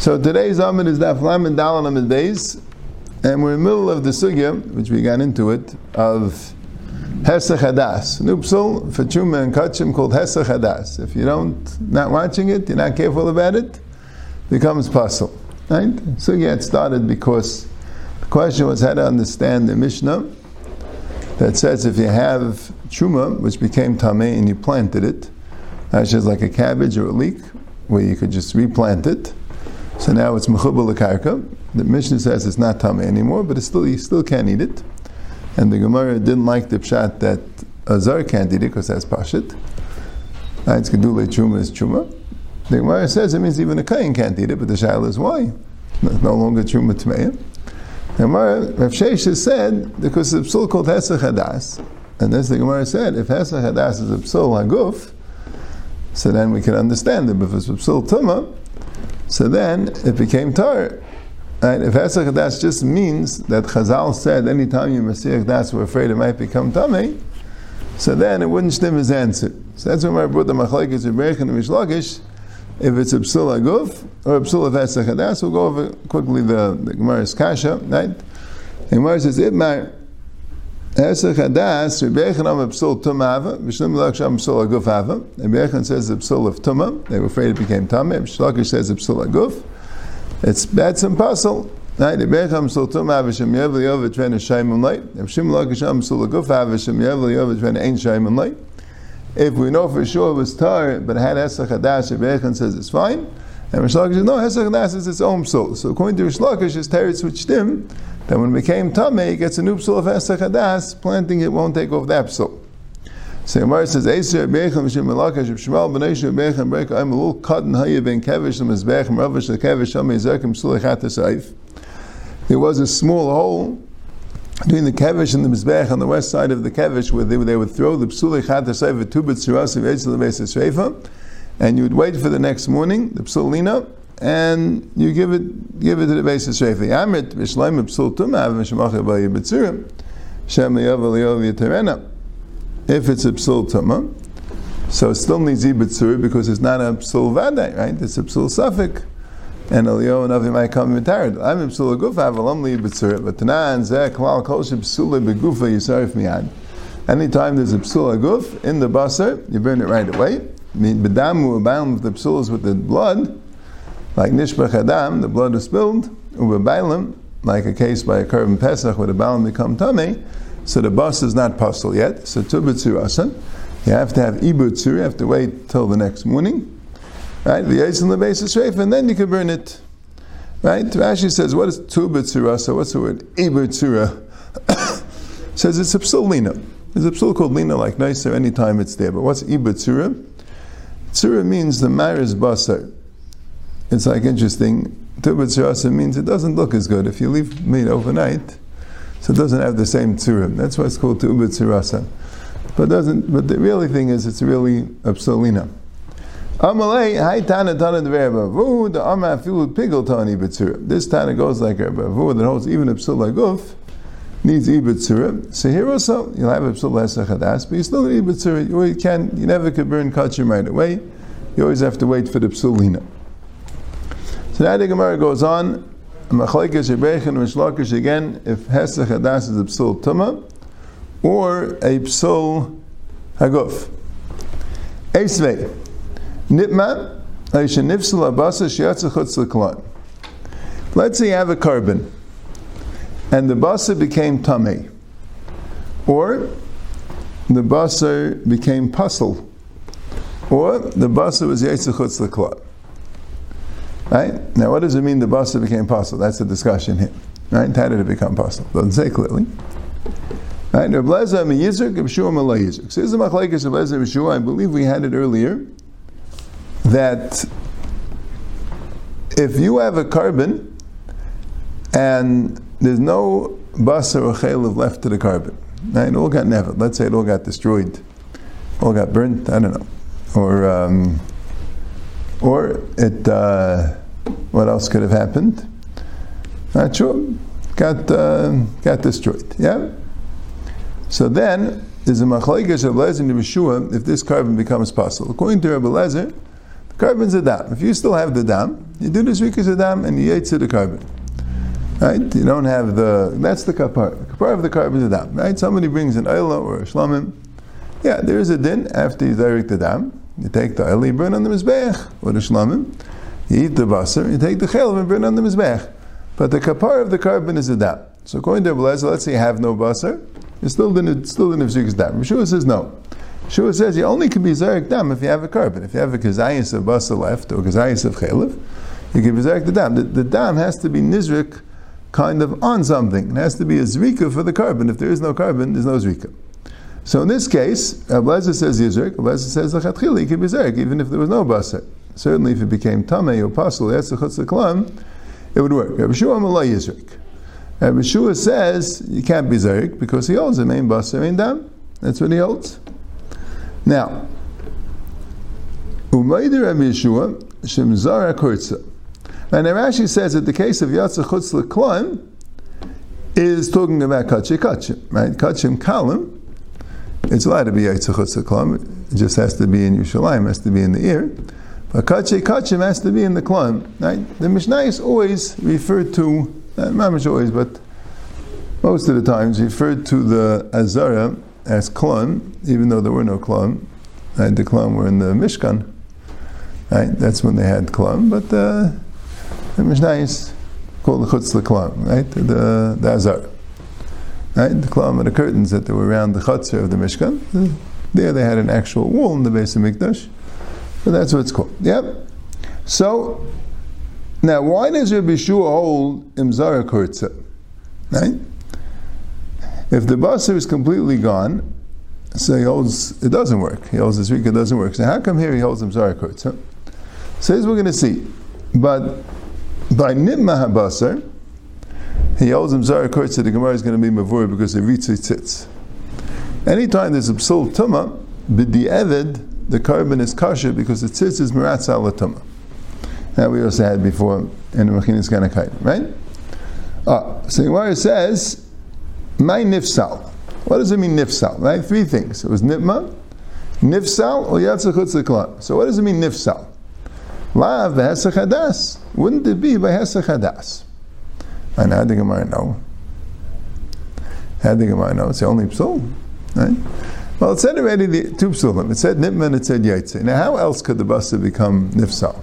So today's Amud is Daf Lam and Dalan Amud Beis, and we're in the middle of the sugya, which we got into it, of Hesach Hadas. Nupsul for Chuma and Kachim called Hesach Hadas. If you don't, not watching it, you're not careful about it, it becomes puzzle. Right? Sugya had started because the question was how to understand the Mishnah that says if you have Chuma, which became Tameh, and you planted it, that's just like a cabbage or a leek, where you could just replant it so now it's mechubal karka. The Mishnah says it's not tummy anymore, but it's still you still can't eat it. And the Gemara didn't like the pshat that Azar can't eat it because that's pashit. Uh, it's gedule chuma is chuma. The Gemara says it means even a kain can't eat it, but the shaila is why? No longer chuma tmeya. The Gemara, Rav Sheish has said because the psul called hesach hadas, and this the Gemara said if hesach hadas is a psul haguf, so then we can understand it. But if it's a psul so then it became tar. Right? If Hesach Das just means that Chazal said anytime you Messiah Das we're afraid it might become tummy, so then it wouldn't stem his answer. So that's when I brought the Machlaikis Rebbeich and Mishlakish. If it's a psul aguf or a psul of Hesach we'll go over quickly the, the Gemara's Kasha, right? The Gemara says, Ibmar, Hesach Hadas, Rebbe Yechon am psul tumava, Vishlim Lak Sham psul aguf hava. Rebbe Yechon says the psul of tumah. They were afraid it became tameh. Shlakish says the psul aguf. It's that's impossible. Right? Rebbe Yechon psul tumah Vishim Yev Liyov V'Tven Shayim Lay. Vishlim Lak Sham psul aguf hava Vishim Yev Liyov V'Tven Ein Shayim Lay. If we know for sure it was tar, but had Hesach Hadas, Rebbe says it's fine. And Rish Lakish says, no, Hesach Hadas is its own psul. So according to Rish Lakish, it's teretz which dim, that when it became Tameh, it gets a new psul of Hesach Hadas, planting it won't take off that psul. So Gemara says, Eiser Bechem Shem Melakash Shmuel B'nei Bechem Breka I'm a little cotton haye ben kevish lemizbechem ravish lekevish am yizerkim sulechat saif. There was a small hole between the kevish and the mizbech on the west side of the kevish where they, they would throw the b'tzuras of Eitzel Beis Shreifa, and you would wait for the next morning, the psulina, and you give it give it to the basis shrefa. Amrit v'shleim psul tumav v'shemachah b'yi shem liyav liyav yitarena. If it's a psul tuma, so it still needs ibetzur because it's not a psul vaday, right? It's a psul suffik. And Elio and Avi might come retired. I'm a psul gufa, avalam li. But tanan zeh klal kol she psul begufa yisarif miyad. Anytime there's a psul guf in the basar, you burn it right away. I mean, bedamu bound the psuls with the blood, like nishbach adam, the blood is spilled, ubebailim, like a case by a korban pesach where the balim become tummy, so the bus is not puzzle yet. So tubitzur you have to have ibutzur, you have to wait till the next morning, right? The yaitz and the basis shreif, and then you can burn it, right? Rashi says, what is tubitzur So What's the word ibutzura? says it's a psulina. There's a psul called lina, like nicer anytime it's there. But what's ibutzura? Tzura means the maris basar. It's like interesting. Tuba Tubat means it doesn't look as good if you leave meat overnight, so it doesn't have the same tzura. That's why it's called tubat tzurasa. But doesn't. But the really thing is, it's really absolina. Amalei hay tana tana the Vu the ama filu pigel tani. This tana goes like a Vu that holds even a psula guf needs ibetzura. So here also you'll have a psul hadas, but you still need ibetzura. You can you never could burn kachim right away. You always have to wait for the psulina. So now the Gemara goes on. Machlekes Rebbeich and Mishlakish again. If hesach hadas is a psul tuma or a psul haguf. Eisvei nitma Let's say you have a korban and the basar became tummy, or the basar became puzzle, or the basar was yetzuchutz l'klot. Right now, what does it mean? The basar became puzzle. That's the discussion here. Right? How did it become puzzle? Doesn't say clearly. Right? Rebleza mi yizruk, Yeshua malay is the machlekes of Yeshua. I believe we had it earlier that if you have a korban and there's no basar or chaylev left to the korban. Right? It all got never. Let's say it all got destroyed, all got burnt. I don't know, or um, or it. Uh, what else could have happened? Not sure. Got uh, got destroyed. Yeah. So then is a machlekes of Lezer and if this korban becomes possible. According to Rabbi Lezer, the korban's a dam. If you still have the dam, you do the zrikas a dam and you to the korban. Right? You don't have the, that's the kapar. The kapar of the korban is a dam. Right? Somebody brings an oila or a shlamim. Yeah, there is a din after you direct the dam. You take the oil, you burn on the mizbeach or the shlamim. You eat the basar, you take the chel and burn on the mizbeach. But the kapar of the korban is a dam. So according to Rabbi let's say you have no basar, you still didn't still didn't have dam. Yeshua says no. Yeshua says you only can be zarek dam if you have a korban. If you have a kazayis of basar left or kazayis of chelev, you can be zarek the dam. The, the dam has to be nizrik kind of on something. It has to be a zrika for the korban. If there is no korban, there's no zrika. So in this case, Ablaza says Yizrik, Ablaza says Lachatchili, he can be Zerek, even if there was no Basar. Certainly if it became Tameh or Pasul, that's the chutzliklam. it would work. Rabbi Shua Malay Yizrik. Rabbi Shua says you can't be Zerek because he holds the main Basar in Dam. That's what he holds. Now, Umaydir Yeshua, Shemzara Kurtza. And Rashi says that the case of Yatsa Chutz Leklan is talking about Kachim Kachim, right? Kachim Kalim it's allowed to be Yitzchak Klam. It just has to be in Yerushalayim, has to be in the ear. But Kache Kachim has to be in the Klam. Right? The Mishnah is always referred to, not much always, but most of the times referred to the Azara as Klam, even though there were no Klam. Right? The Klam were in the Mishkan. Right? That's when they had Klam. But uh, the Mishnah is called the Chutz Klam, right? The, the Azara. Right? The klam of the curtains that were around the chutzner of the Mishkan. There they had an actual wall in the base of Mikdash. But that's what it's called. Yep. So, now why does Rabbi Shua hold Imzara Kurtza? Right? If the basar is completely gone, so he holds, it doesn't work. He holds the Rika doesn't work. So how come here he holds Imzara Kurtza? So here's what we're going to see. But by Nitma HaBasar, he holds him Zara Kurtz the Gemara is going to be Mavur because it reads tzitz. Anytime there's a psul tuma, b'di'evid, the korban is kosher because the tzitz is meratz al tuma. That we also had before in the Mechinis Ganakait, right? Ah, so Gemara says, my nifsal. What does it mean nifsal? Right? Three things. It was nitma, nifsal, or yatzachutz So what does it mean nifsal? Lav hadas. Wouldn't it be by hadas? And how did the Gemara know? How did the Gemara know? It's the only psul, right? Well, it said already the two psulim. It said nitma and it said yaitse. Now, how else could the basa become nifsal?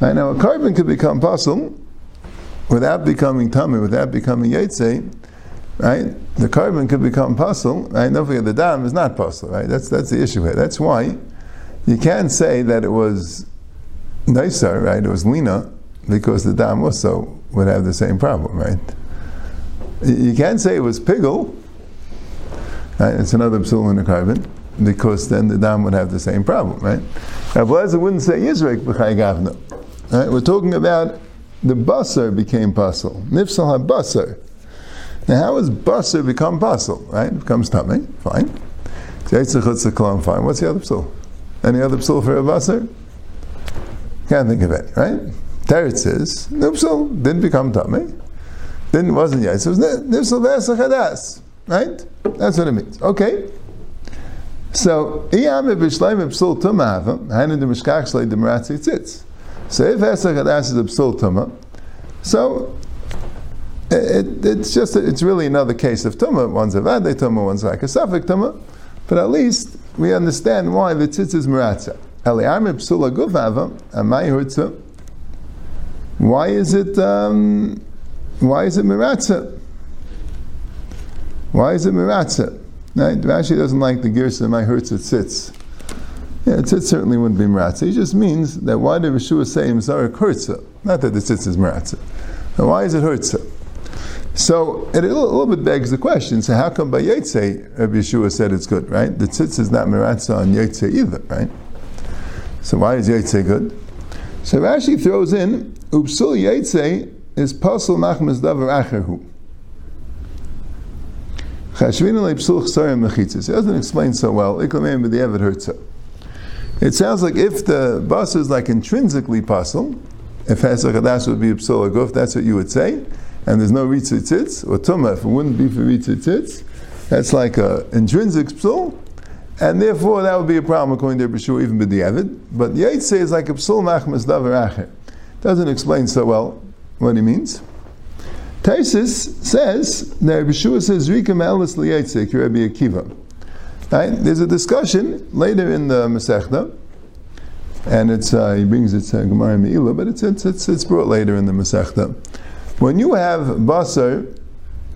Right, now, a korban could become pasul without becoming tummy, without becoming yaitse. Right, the korban could become pasul. Right, don't forget the dam is not pasul. Right, that's that's the issue here. That's why you can't say that it was nicer. Right, it was lina because the dam also would have the same problem, right? You can't say it was pigul. Right? It's another psul in the korban because then the dam would have the same problem, right? Ablaza wouldn't say Yisrek b'chay gavna. Right? We're talking about the basar became pasul. Nifsal had basar. Now, how does basar become pasul? Right? It becomes tummy. Fine. Fine. What's the other psul? Any other psul for a basar? Can't think of any, right? Teretz says, Nipsal didn't become Tame. Then wasn't yet. So it was Nipsal Ve'asachadas. Right? That's what it means. Okay. So. So if Esachadas is a Psul Tuma, so it, it's just it's really another case of Tuma. One's a Vade Tuma, one's like a Suffolk Tuma. But at least we understand why the Tzitz is Hurtza, why is it um, why is it miratza? Why is it miratza? Right? Rashi doesn't like the girsa my hurts it sits. Yeah, it sits certainly wouldn't be miratza. It just means that why did Yeshua say Mizara hurtza? Not that the sits is miratza. Now why is it hurtza? So it a little, a little, bit begs the question. So how come by Yetze Rabbi Yeshua said it's good, right? The tzitz is not miratza on Yetze either, right? So why is Yetze good? So Rashi throws in Upsul Yaitse is Pasal Machmas Davar Acherhu. It doesn't explain so well. It sounds like if the bus is like intrinsically pasul, if Hesach would be Psul Aguf, that's what you would say, and there's no Ritzitzitz, or Tumah, if it wouldn't be for Ritzitzitz, That's like an intrinsic psul, and therefore that would be a problem according to Bishur, even b'di'avid. But Yaitse is like a psul machmas davar acher. Doesn't explain so well what he means. Taisis says that Bishur says Rika Ma'elis liyaitse, Rabbi Akiva. Right? There's a discussion later in the Masechta, and it's uh, he brings it to Gemara Meila, but it's, it's, it's, it's brought later in the Masechta. When you have basar,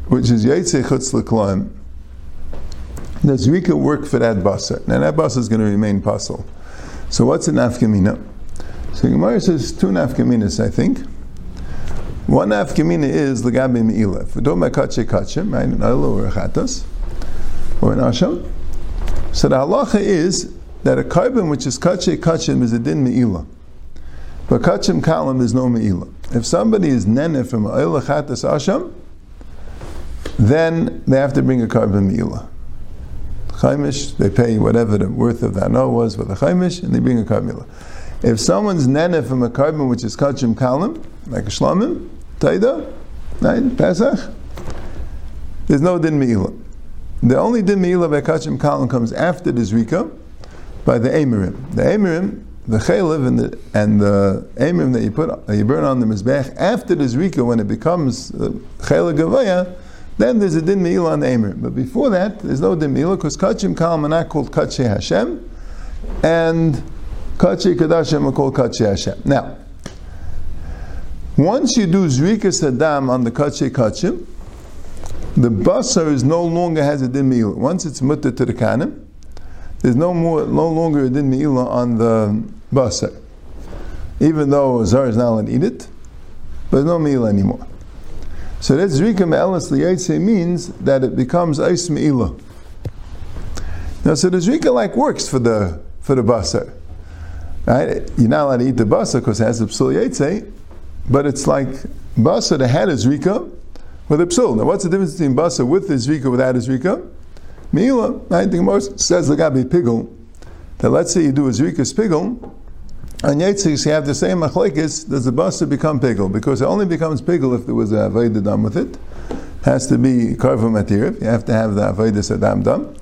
which is Yaitse Chutz L'Klaim, does Rika work for that basar? Now that basar is going to remain puzzle. So what's an nafkamina? So Gemara says two nafkaminas, I think. One nafkamina is Lagabi Meila. If we're talking about Kache Kachim, right, in Alo or Chatas, or in Asham, so the halacha is that a korban which is kache kachim is a din me'ila. But kachim kalam is no me'ila. If somebody is nene from oil chatas asham, then they have to bring a korban me'ila. Chaimish, they pay whatever the worth of that no was for the chaimish, and they bring a korban. If someone's nene from a korban which is kachim kalam, like a shlamim, taida, right, Pesach, there's no din me'ila. The only din me'ila bekachim kalam comes after the zrika by the emirim. The emirim, the chaylev and the and the that you put you burn on the mizbech after the zrika when it becomes uh, chaylev gavaya, then there's a din me'ila on the emirim. But before that, there's no din me'ila because kachim kalam are not called kache Hashem, and kache kadashim are called kache Hashem. Now, once you do zrika sadam on the kache kachim the basar is no longer has a din meila. Once it's mutter to the kanim, there's no more, no longer a din meila on the basar. Even though Zar is not allowed to eat it, but no meila anymore. So that zrika me'elas liyetze means that it becomes ice meila. Now, so the zrika like works for the for the basar, right? You're not allowed to eat the basar because it has a psul but it's like basar that had a zrika with a psul. Now, what's the difference between basa with the zrika without a zrika? Meila, I think most says the gabi pigul. That let's say you do a zrika pigul, and Yitzchak, you have the same machlekes, does the basa become pigul? Because it only becomes pigul if there was a avodah done with it. Has to be karva matir. You have to have the avodah sadam done.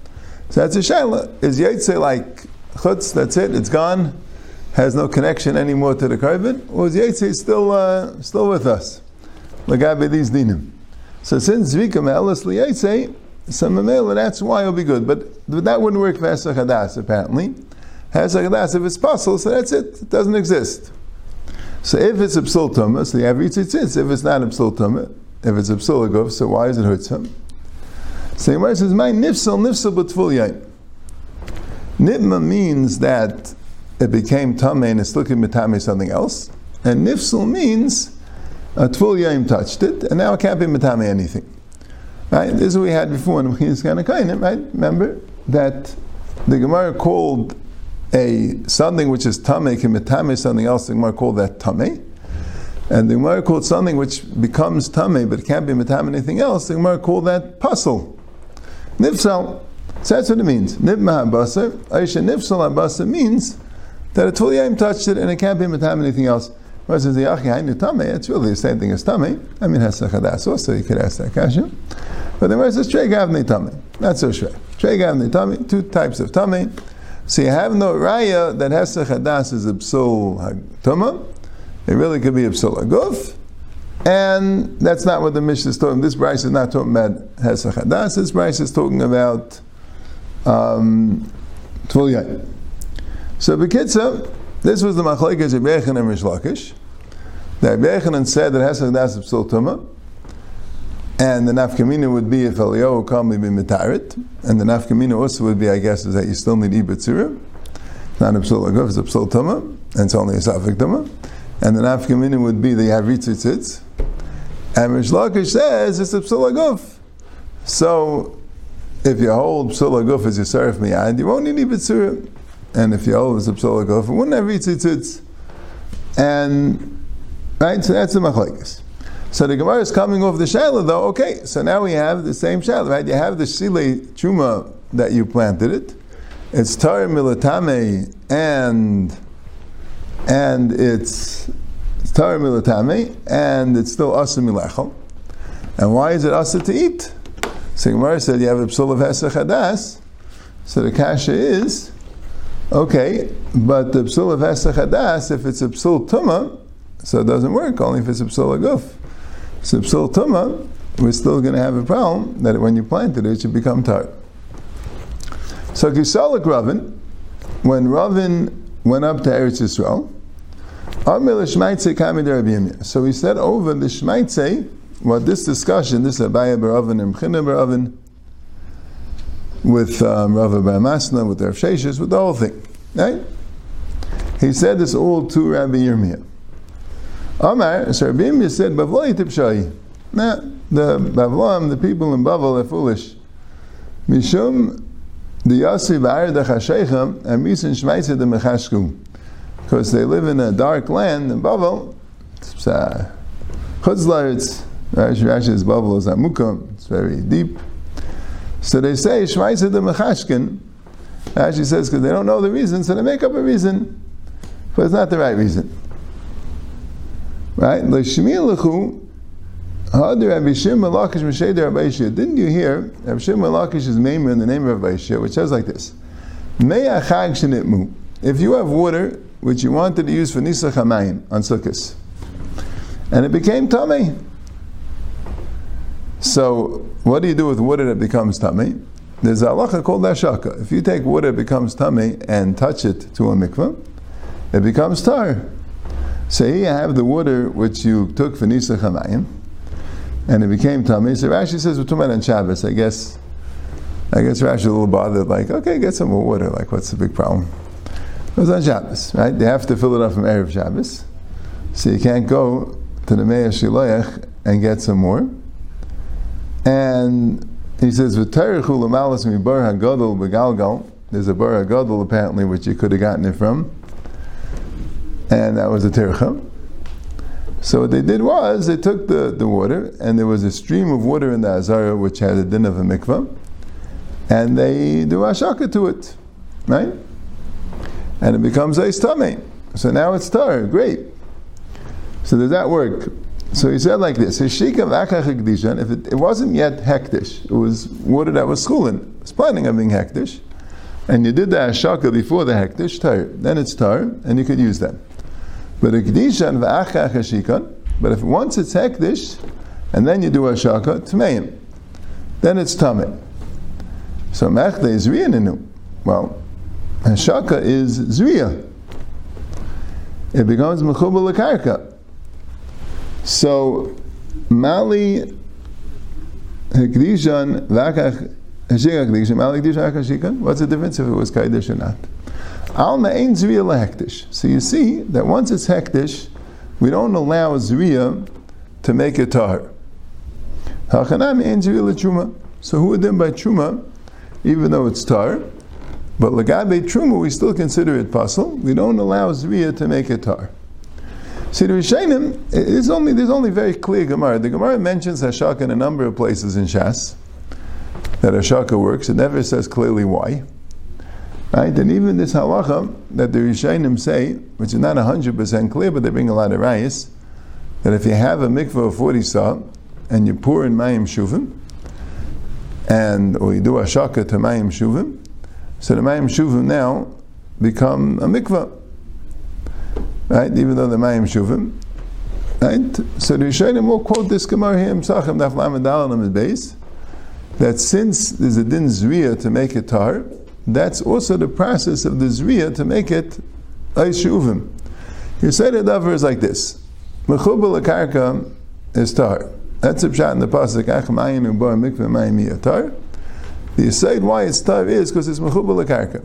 So that's a shaila. Is Yitzchak like chutz? That's it. It's gone. Has no connection anymore to the karvan, or is still uh, still with us? Lagabe these dinim. So since Zvika Me'elis Liyaitse, so Mamela, that's why it'll be good. But that wouldn't work for Hesach Hadas, apparently. Hesach Hadas, if it's possible, so that's it. It doesn't exist. So if it's a psul tumah, so you have. If it's not a psul tumah, if it's a psul aguf, so why is it hurt him? So Gemara says, "My nifsal nifsal b'tful yain." Nitma means that it became tamei and it's looking mitame something else, and nifsal means a Tvul touched it, and now it can't be Matame anything. Right? This is what we had before in Mechinas Kanakainim, right? Remember that the Gemara called a something which is Tame, can Matame something else, the Gemara called that Tame. And the Gemara called something which becomes Tame, but it can't be Matame anything else, the Gemara called that Puzzle. Nifsal. So that's what it means. Nibma Habasa, Aisha Nifsal Habasa means that a Tvul touched it and it can't be Matame anything else. Whereas the Yachi Hainu Tame, it's really the same thing as Tame. I mean, has Chadas also, you could ask that question. But the word says Trey Gavne Tame. Not so sure. Trey Gavne Tame, two types of Tame. So you have no Raya that has Chadas is a Psul Tuma. It really could be a Psul Aguf. And that's not what the Mishnah is talking. This Braisa is not talking about Hesach Hadas. This Braisa is talking about um, Tvul So Bekitza, this was the machlekes of Yechen and Rish Lakish. The Yechanan said that Hesed Das of Tuma, and the nafkamina would be if Eliyahu come be mitarit, and the nafkamina also would be, I guess, is that you still need ibatzira, not a aguf, it's a psul and it's only a safik tuma, and the nafkamina would be the havritzitzitz, and Rish Lakish says it's a aguf. So, if you hold psul aguf as your serif miyad, you won't need ibatzira and if you hold a psola gofer, oh, wouldn't have ritzitzitz. And right, so that's the machlekes. So the Gemara is coming off the Shaila though. Okay, so now we have the same Shaila, right? You have the Shile Chuma that you planted it. It's Tar Milatame and and it's Tar Milatame and it's still Asa Milechel. And why is it Asa to eat? So Gemara said you have a of hesach hadas. So the kasha is, okay, but the psul of hadas, if it's a psul tuma, so it doesn't work, only if it's a psul aguf. So psul tuma, we're still going to have a problem that when you plant it, it should become tar. So Kisalik Ravin, when Ravin went up to Eretz Yisrael, so he said over the Shmaitze, well, this discussion, this Abaya Baravin and Mchina Baravin, with um, Rav Masna, with Rav Sheshes, with the whole thing, right? He said this all to Rabbi Yirmiyah. Amar, so Rabbi Yirmiyah said, Bavloi Tipshai. Nah, the Bavlam, the people in Bavel, are foolish. Mishum, the Yasi Ba'ar the Chashechem, and Misin Shmaitze the Mechashku. Because they live in a dark land in Bavel. It's uh, Chutzlar, it's Rashi's Bavel is Amukum, it's very deep. So they say, Shmaitze the Mechashkin. Rashi says, because they don't know the reason, so they make up a reason, but it's not the right reason. Right? Didn't you hear Rabbi Shimon Lakish's name in the name of Rabbi which says like this: If you have water which you wanted to use for Nisa Chamayim on Sukkot, and it became tummy. So, what do you do with water that becomes tummy? There's a halacha called ashaka. If you take water that becomes tummy and touch it to a mikvah, it becomes tar. So here you have the water which you took for Nisa Chamayim, and it became tummy. So Rashi says we're talking about on Shabbos. I guess, I guess Rashi a little bothered. Like, okay, get some more water. Like, what's the big problem? It was on Shabbos, right? They have to fill it up from erev Shabbos, so you can't go to the Meir Shiloach and get some more. And he says. There's a bar hagadol apparently which you could have gotten it from, and that was a tericha. So what they did was they took the, the water, and there was a stream of water in the Azara which had a din of a mikvah, and they do ashaka to it, right? And it becomes a stomach. So now it's tar, great. So does that work? So he said like this: If it, it wasn't yet hektish, it was water that was schooling, it was planning on being hektish, and you did the ashaka before the hektish tar, then it's tar, and you could use them. But a v'achach hashikon. But if once it's hektish, and then you do a shaka tmeim, then it's tameh. So mechde is ninu. Well, hashaka is zriya. It becomes mechubal karka. So mali hekdishan v'achach hashikah kedishan mali hekdishan. What's the difference if it was kaidish or not? Alma ain't Zriya hektish. So you see that once it's hektish, we don't allow Zriya to make it tahar. Hachanami ain't Zriya truma. So who then by truma, even though it's tar, but lagabe truma we still consider it pasul. We don't allow Zriya to make it tar. See the Rishainim, it's only there's only very clear Gemara. The Gemara mentions Hashaka in a number of places in Shas that Hashaka works. It never says clearly why. Right? And even this halacha that the Rishayim say, which is not 100% clear, but they bring a lot of rayas, that if you have a mikveh of 40 saw and you pour in mayim shuvim, and or you do a shaka to mayim shuvim, so the mayim shuvim now become a mikveh. Right? Even though the mayim shuvim. Right? So the Rishayim will quote this Gemara here, Sachem Daf Dalam base, that since there's a din zriya to make it tar, that's also the process of the Zriya to make it Aish Uvim. You say the davar is like this. Mechubal karka is tar. That's a pshat in the pasuk Achmayin ubar mikveh mayim tar. The aside why it's tar is because it's mechubal karka.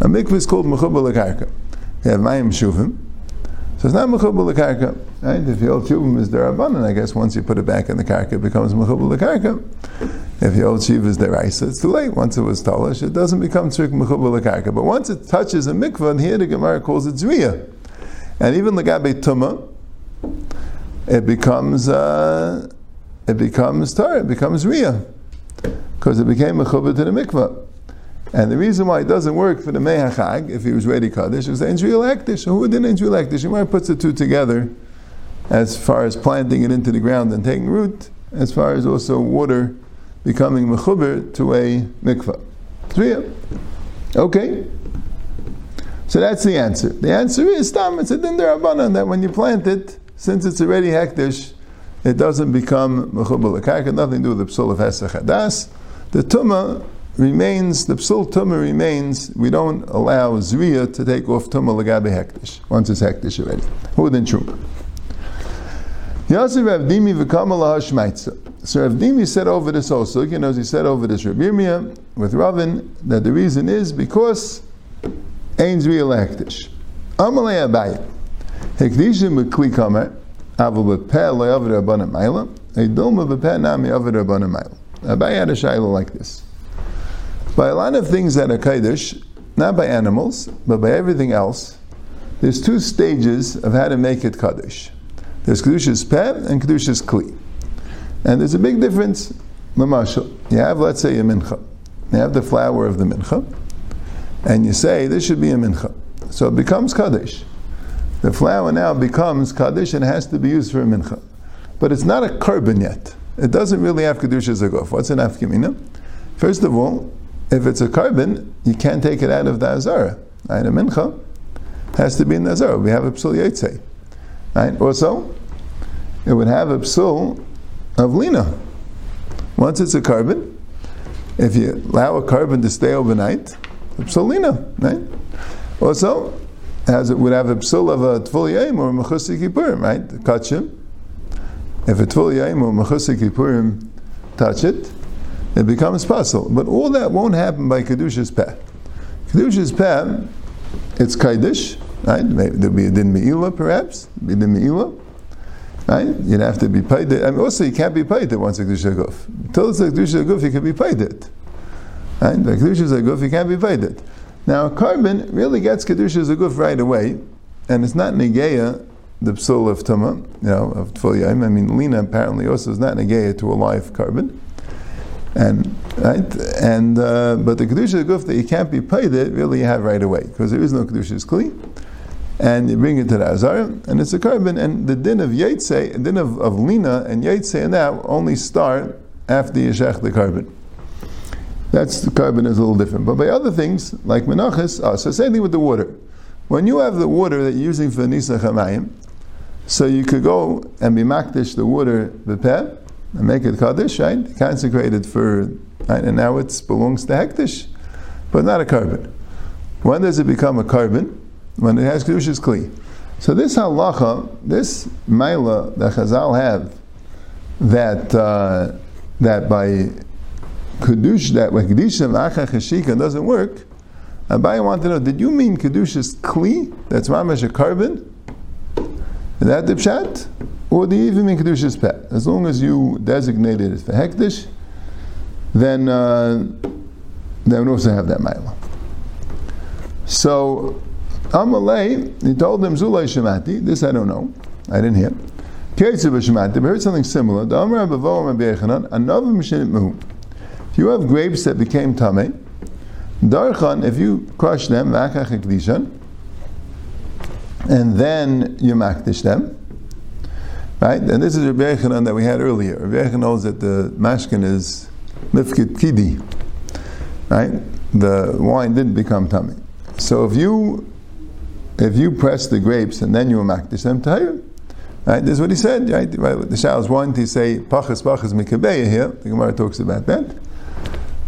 A mikveh is called mechubal karka. You have mayim shuvim. So it's not mechubal karka. Right? If the old shuvim is derabanan, I guess once you put it back in the karka, it becomes mechubal karka. If the old shiva is deraisa, it's too late. Once it was talish, it doesn't become tzrik mechubal karka. But once it touches a mikvah, and here the Gemara calls it zriya. And even the legabe tuma, it becomes uh, it becomes tar, it becomes riya, because it became mechubal to the mikvah. And the reason why it doesn't work for the Mehachag, if he was ready Kaddish, is the Israel Ekdish. So who did Israel? You might put the two together as far as planting it into the ground and taking root, as far as also water becoming mechuber to a mikvah. Zriya. Okay. So that's the answer. The answer is tam. It's a din derabanan that when you plant it, since it's already hektish, it doesn't become mechuber lekarka. Nothing to do with the psul of hesach hadas. The tuma remains. The psul tuma remains. We don't allow zriya to take off tuma legabe hektish once it's hektish already. Who then truma? Yosef Avdimi v'kamala hashmaitza. So Avdimi said over this also, you know, he said over this Rabbi with Ravin that the reason is because Ain's real hektish. Amalei Abaye. Hekdishim b'kli kamer, aval b'peh lo yavid rabbanim mayla, eidilma b'peh nami yavid rabbanim mayla. Abaye had a shayla like this. By a lot of things that are kaidish, not by animals, but by everything else, there's two stages of how to make it kaddish. There's Kedushas Peh and Kedushas Kli. And there's a big difference. Mamashal. You have, let's say, a mincha. You have the flower of the mincha, and you say, this should be a mincha. So it becomes Kaddish. The flour now becomes Kaddish and has to be used for a mincha. But it's not a korban yet. It doesn't really have Kedushas Agof. What's an afkimina? First of all, if it's a korban, you can't take it out of the Azara. Right? A mincha has to be in the Azara. We have a Psul Yetzei. Right? Also, it would have a psul of lina. Once it's a korban, if you allow a korban to stay overnight, a psul lina, right? Also, as it would have a psul of a tful or a mechusik kippurim, right? Kachim. If a tful or mechusik kippurim touch it, it becomes puzzle. But all that won't happen by kedushas peh. Kedushas peh, it's kaidish, right? Maybe there'll be a din me'ilah, perhaps, be din me'ilah. Right? You'd have to be paid it. I mean, also, you can't be paid it once a Kedusha Guf. Until it's a Kedusha Guf, you can be paid it. Right? The Kedusha Guf, you can't be paid it. Now, korban really gets Kedusha Guf right away, and it's not Negeya, the psul of Tuma, you know, of Tful I mean, Lina apparently also is not Negeya to a live korban. And right, and uh, but the kedusha guf that you can't be paid it really you have right away because there is no kedusha kli and you bring it to the Azar, and it's a korban, and the din of Yetze, the din of, of Lina and Yetze and that only start after you shech the korban. That's the korban is a little different. But by other things, like Menachis, oh, so same thing with the water. When you have the water that you're using for Nisa Chamayim, so you could go and be makdish the water, the peh, and make it kaddish, right? Consecrated for, right? and now it belongs to hektish, but not a korban. When does it become a korban? when it has kedushas kli. So this halacha, this maila that Chazal have, that uh, that by kedush that by kedusha acha chashika doesn't work. Abaye wanted to know: Did you mean kedushas kli? That's mamash a korban. Is that the pshat? Or you even mean kedushas pet? As long as you designate it for hektish, then uh, then we also have that maila. So Amalei, he told them Zulay Shemati, this I don't know, I didn't hear. Keitzav Shemati, but heard something similar. The another Mishinit Mehu. If you have grapes that became Tameh, Darchan, if you crush them, and then you makdish them, right? And this is Rabbi Yechanan that we had earlier. Rabbi Yechanan knows that the mashkin is mifkit kidi, right? The wine didn't become tummy. So if you if you press the grapes and then you makdish them tahir, right? This is what he said, right? The Shals want to say pachas pachas mikabeya here. The Gemara talks about that.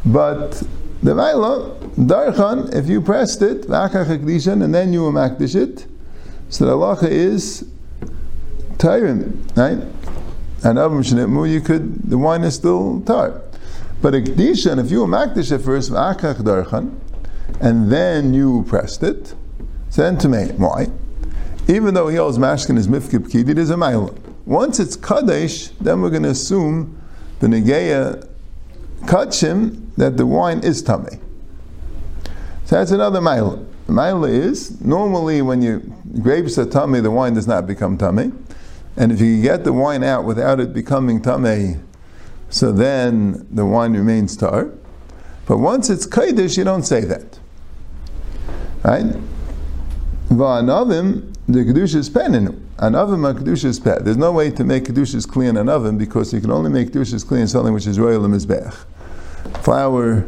But the Vaila, Darchan, if you pressed it, and then you makdish it, so the halacha is tahir, right? And Avim Shnitmu, you could, the wine is still tar. But a Kedishan, if you makdish it first, Darchan, and then you pressed it, Send to me. Why? Even though he holds mashkin is mifkib kidid is a mile. Once it's kadesh, then we're going to assume the negeya kachim that the wine is tummy. So that's another. The mile is normally when you grapes are tummy, the wine does not become tummy. And if you get the wine out without it becoming tamei, so then the wine remains tar. But once it's kaidish, you don't say that. Right? Va'anavim, the Kedushas peninu. An oven on Kedushas pet. There's no way to make Kedushas clean in an oven because you can only make Kedushas clean in something which is royal mizbech. Flour,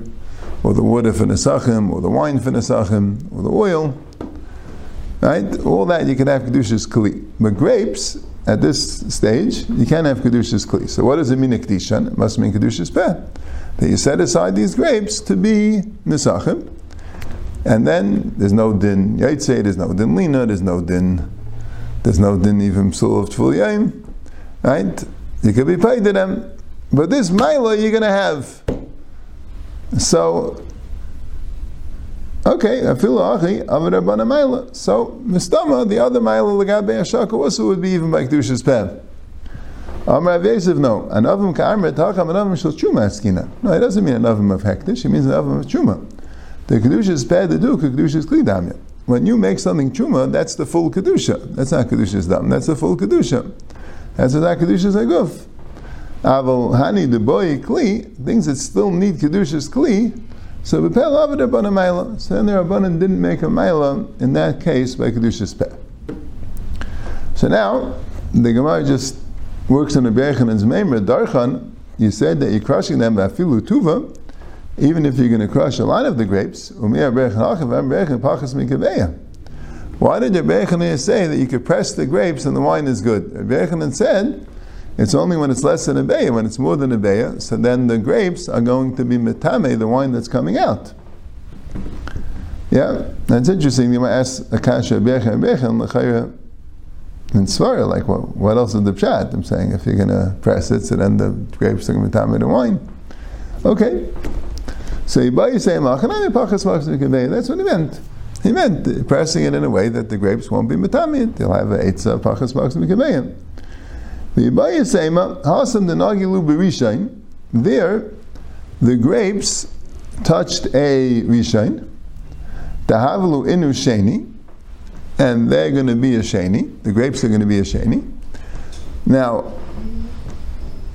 or the water for Nesachim, or the wine for Nesachim, or the oil. Right? All that you can have Kedushas clean. But grapes, at this stage, you can't have Kedushas kli. So what does it mean, Kedishan? It must mean Kedushas pet. That you set aside these grapes to be Nisachim. And then there's no din yaitse, there's no din lina, there's no din, there's no din even psul of tful right? You could be paid to them, but this mila you're going to have. So, okay, afilu achi avarabana mila. So, mistama, the other mila legabe ashaka also would be even by kedushas peh. Amar Yosef, no. An oven ka'amret hacham an oven shel chuma eskina. No, it doesn't mean an oven of hektish. It means an oven of chuma. The kedusha is to do. Kedusha is klidamya. When you make something chuma, that's the full kedusha. That's not kedusha's dam. That's the full kedusha. That's what kedusha is aguf. Aval hani the boy kli things that still need kedusha's kli. So abana maila. So then the rabbanan didn't make a maila in that case by kedusha's peh. So now the Gemara just works on the and Zmeimer Darchan. You said that you're crushing them by filu tuva even if you're going to crush a lot of the grapes, why did the Bechanan say that you could press the grapes and the wine is good? Bechanan said it's only when it's less than a beya, when it's more than a beya, so then the grapes are going to be metame, the wine that's coming out. Yeah, that's interesting. You might ask Akasha Bechan Lachayra and Svara, like what, what else is the pshat? I'm saying if you're going to press it, so then the grapes are going to be metame the wine. Okay, so Ibai say That's what he meant. He meant pressing it in a way that the grapes won't be metamid. They'll have a etza pachas mikaveyim. The Ibai Seima hasam the nagilu berishain. There, the grapes touched a rishain. Tahavlu inu sheni, and they're going to be a sheni. The grapes are going to be a sheni. Now,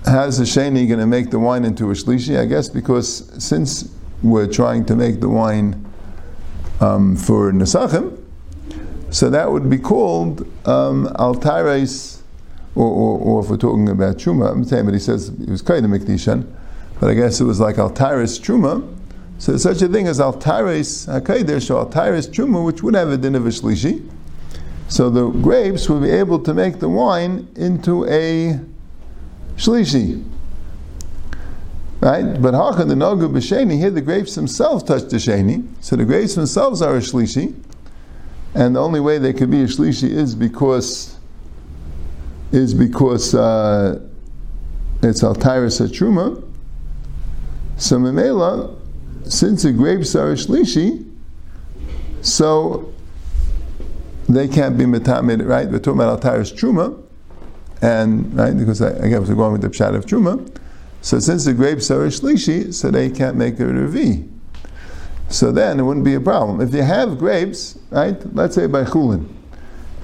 how's the sheni going to make the wine into a shlishi? I guess because since we're trying to make the wine um, for Nesachim, so that would be called um, Altares, or, or, or, if we're talking about Truma, I'm saying, but he says it was of Mikdishan, but I guess it was like Altares Truma. So such a thing as Altares HaKadosh or Altares Truma, which would have a din of a shlishi. So the grapes would be able to make the wine into a shlishi. Right? But Hacha, the Nogu B'Sheni, here the grapes themselves touch the Sheni, so the grapes themselves are a Shlishi, and the only way they could be a Shlishi is because is because uh, it's Altyrus Truma. So Memela, since the grapes are Shlishi, so they can't be metamid, right? We're talking about Altyrus Truma, and right because I, I guess we're going with the pshat of Truma. So since the grapes are shlishi, so they can't make a revi. So then it wouldn't be a problem. If you have grapes, right, let's say by chulin,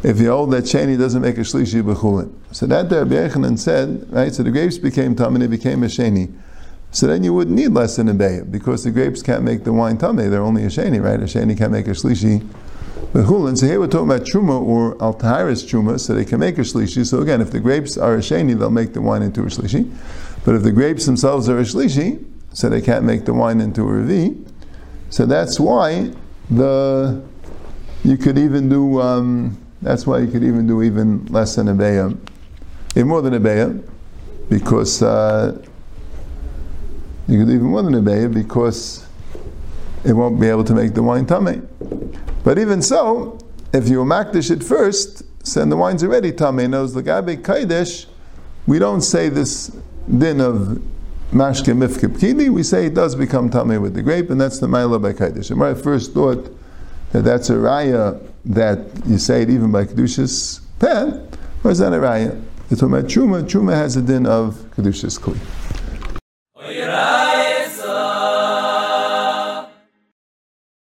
if you hold that sheni doesn't make a shlishi by chulin. So that the Rabbi Yechanan said, right, so the grapes became tam and became a sheni. So then you wouldn't need less than a beya because the grapes can't make the wine tame. They're only a sheni, right? A sheni can't make a shlishi chulin. So here we're talking about truma or altaharis truma, so they can make a shlishi. So again, if the grapes are a sheni, they'll make the wine into a shlishi. But if the grapes themselves are a shlishi, so they can't make the wine into a revi. So that's why the you could even do. Um, that's why you could even do even less than a beya, even more than a beya, because uh, you could do even more than a beya because it won't be able to make the wine tummy. But even so, if you makdish it first, then the wine's already tame. Knows the gabe kaidesh. We don't say this din of mashke mifke pkili, we say it does become tummy with the grape, and that's the ma'ila by kaddish. And I first thought that that's a raya that you say it even by kedushas pen, or is that a raya? It's talking about truma. Truma has a din of kedushas kli.